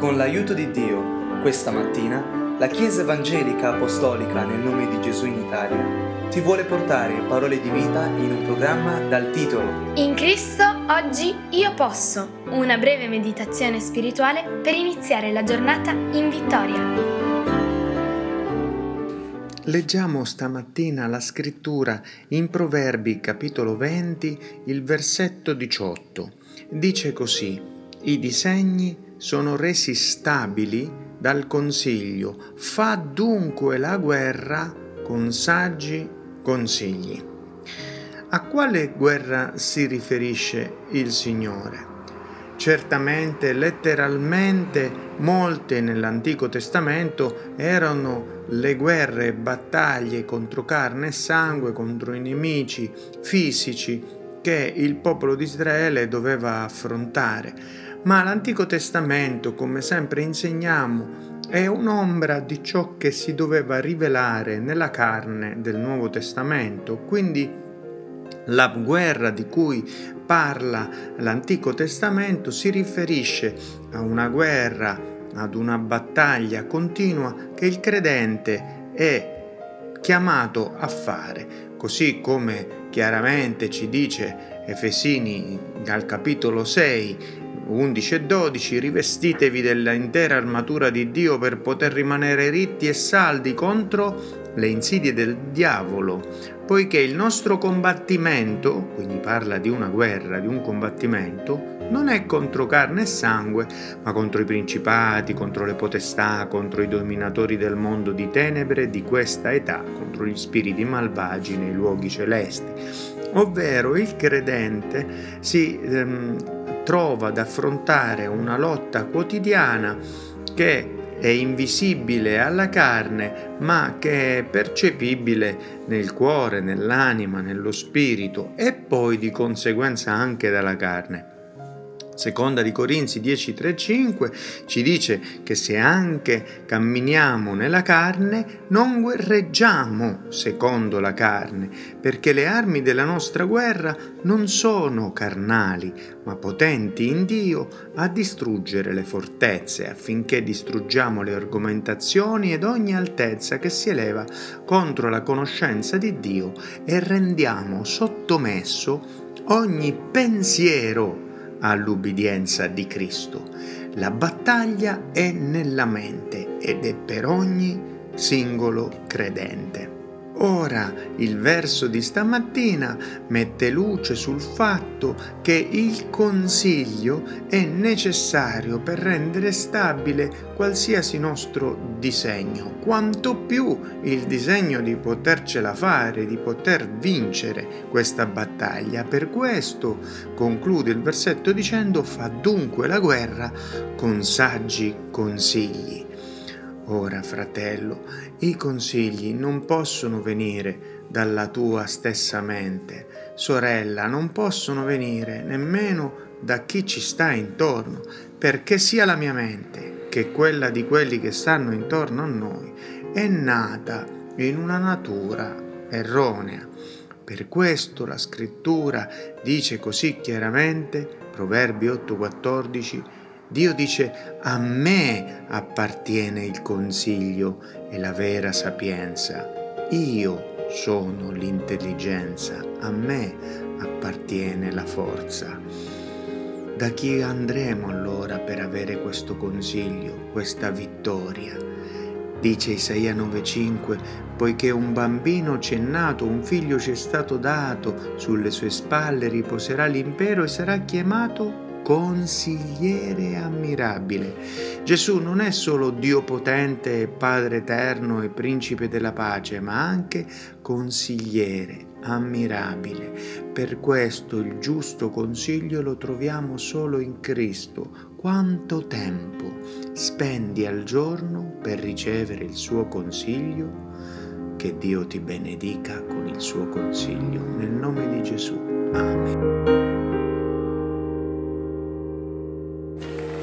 Con l'aiuto di Dio, questa mattina, la Chiesa Evangelica Apostolica nel nome di Gesù in Italia ti vuole portare parole di vita in un programma dal titolo In Cristo oggi io posso, una breve meditazione spirituale per iniziare la giornata in vittoria. Leggiamo stamattina la scrittura in Proverbi capitolo 20, il versetto 18. Dice così, i disegni sono resi stabili dal consiglio. Fa dunque la guerra con saggi consigli. A quale guerra si riferisce il Signore? Certamente, letteralmente, molte nell'Antico Testamento erano le guerre e battaglie contro carne e sangue, contro i nemici fisici che il popolo di Israele doveva affrontare ma l'Antico Testamento, come sempre insegniamo, è un'ombra di ciò che si doveva rivelare nella carne del Nuovo Testamento, quindi la guerra di cui parla l'Antico Testamento si riferisce a una guerra, ad una battaglia continua che il credente è chiamato a fare, così come chiaramente ci dice Efesini dal capitolo 6 11 e 12 rivestitevi dell'intera armatura di Dio per poter rimanere ritti e saldi contro le insidie del diavolo, poiché il nostro combattimento, quindi parla di una guerra, di un combattimento, non è contro carne e sangue, ma contro i principati, contro le potestà, contro i dominatori del mondo di tenebre di questa età, contro gli spiriti malvagi nei luoghi celesti. Ovvero il credente si ehm, trova ad affrontare una lotta quotidiana che è invisibile alla carne, ma che è percepibile nel cuore, nell'anima, nello spirito e poi di conseguenza anche dalla carne. Seconda di Corinzi 10, 3, 5 ci dice che se anche camminiamo nella carne, non guerreggiamo secondo la carne, perché le armi della nostra guerra non sono carnali, ma potenti in Dio a distruggere le fortezze, affinché distruggiamo le argomentazioni ed ogni altezza che si eleva contro la conoscenza di Dio e rendiamo sottomesso ogni pensiero all'ubbidienza di Cristo. La battaglia è nella mente ed è per ogni singolo credente. Ora il verso di stamattina mette luce sul fatto che il consiglio è necessario per rendere stabile qualsiasi nostro disegno, quanto più il disegno di potercela fare, di poter vincere questa battaglia. Per questo conclude il versetto dicendo fa dunque la guerra con saggi consigli. Ora, fratello, i consigli non possono venire dalla tua stessa mente. Sorella, non possono venire nemmeno da chi ci sta intorno, perché sia la mia mente che quella di quelli che stanno intorno a noi è nata in una natura erronea. Per questo la scrittura dice così chiaramente, Proverbi 8:14, Dio dice a me appartiene il consiglio e la vera sapienza. Io sono l'intelligenza, a me appartiene la forza. Da chi andremo allora per avere questo consiglio, questa vittoria? Dice Isaia 9:5, poiché un bambino ci è nato, un figlio ci è stato dato, sulle sue spalle riposerà l'impero e sarà chiamato consigliere ammirabile. Gesù non è solo Dio potente, Padre eterno e principe della pace, ma anche consigliere ammirabile. Per questo il giusto consiglio lo troviamo solo in Cristo. Quanto tempo spendi al giorno per ricevere il suo consiglio? Che Dio ti benedica con il suo consiglio. Nel nome di Gesù. Amen.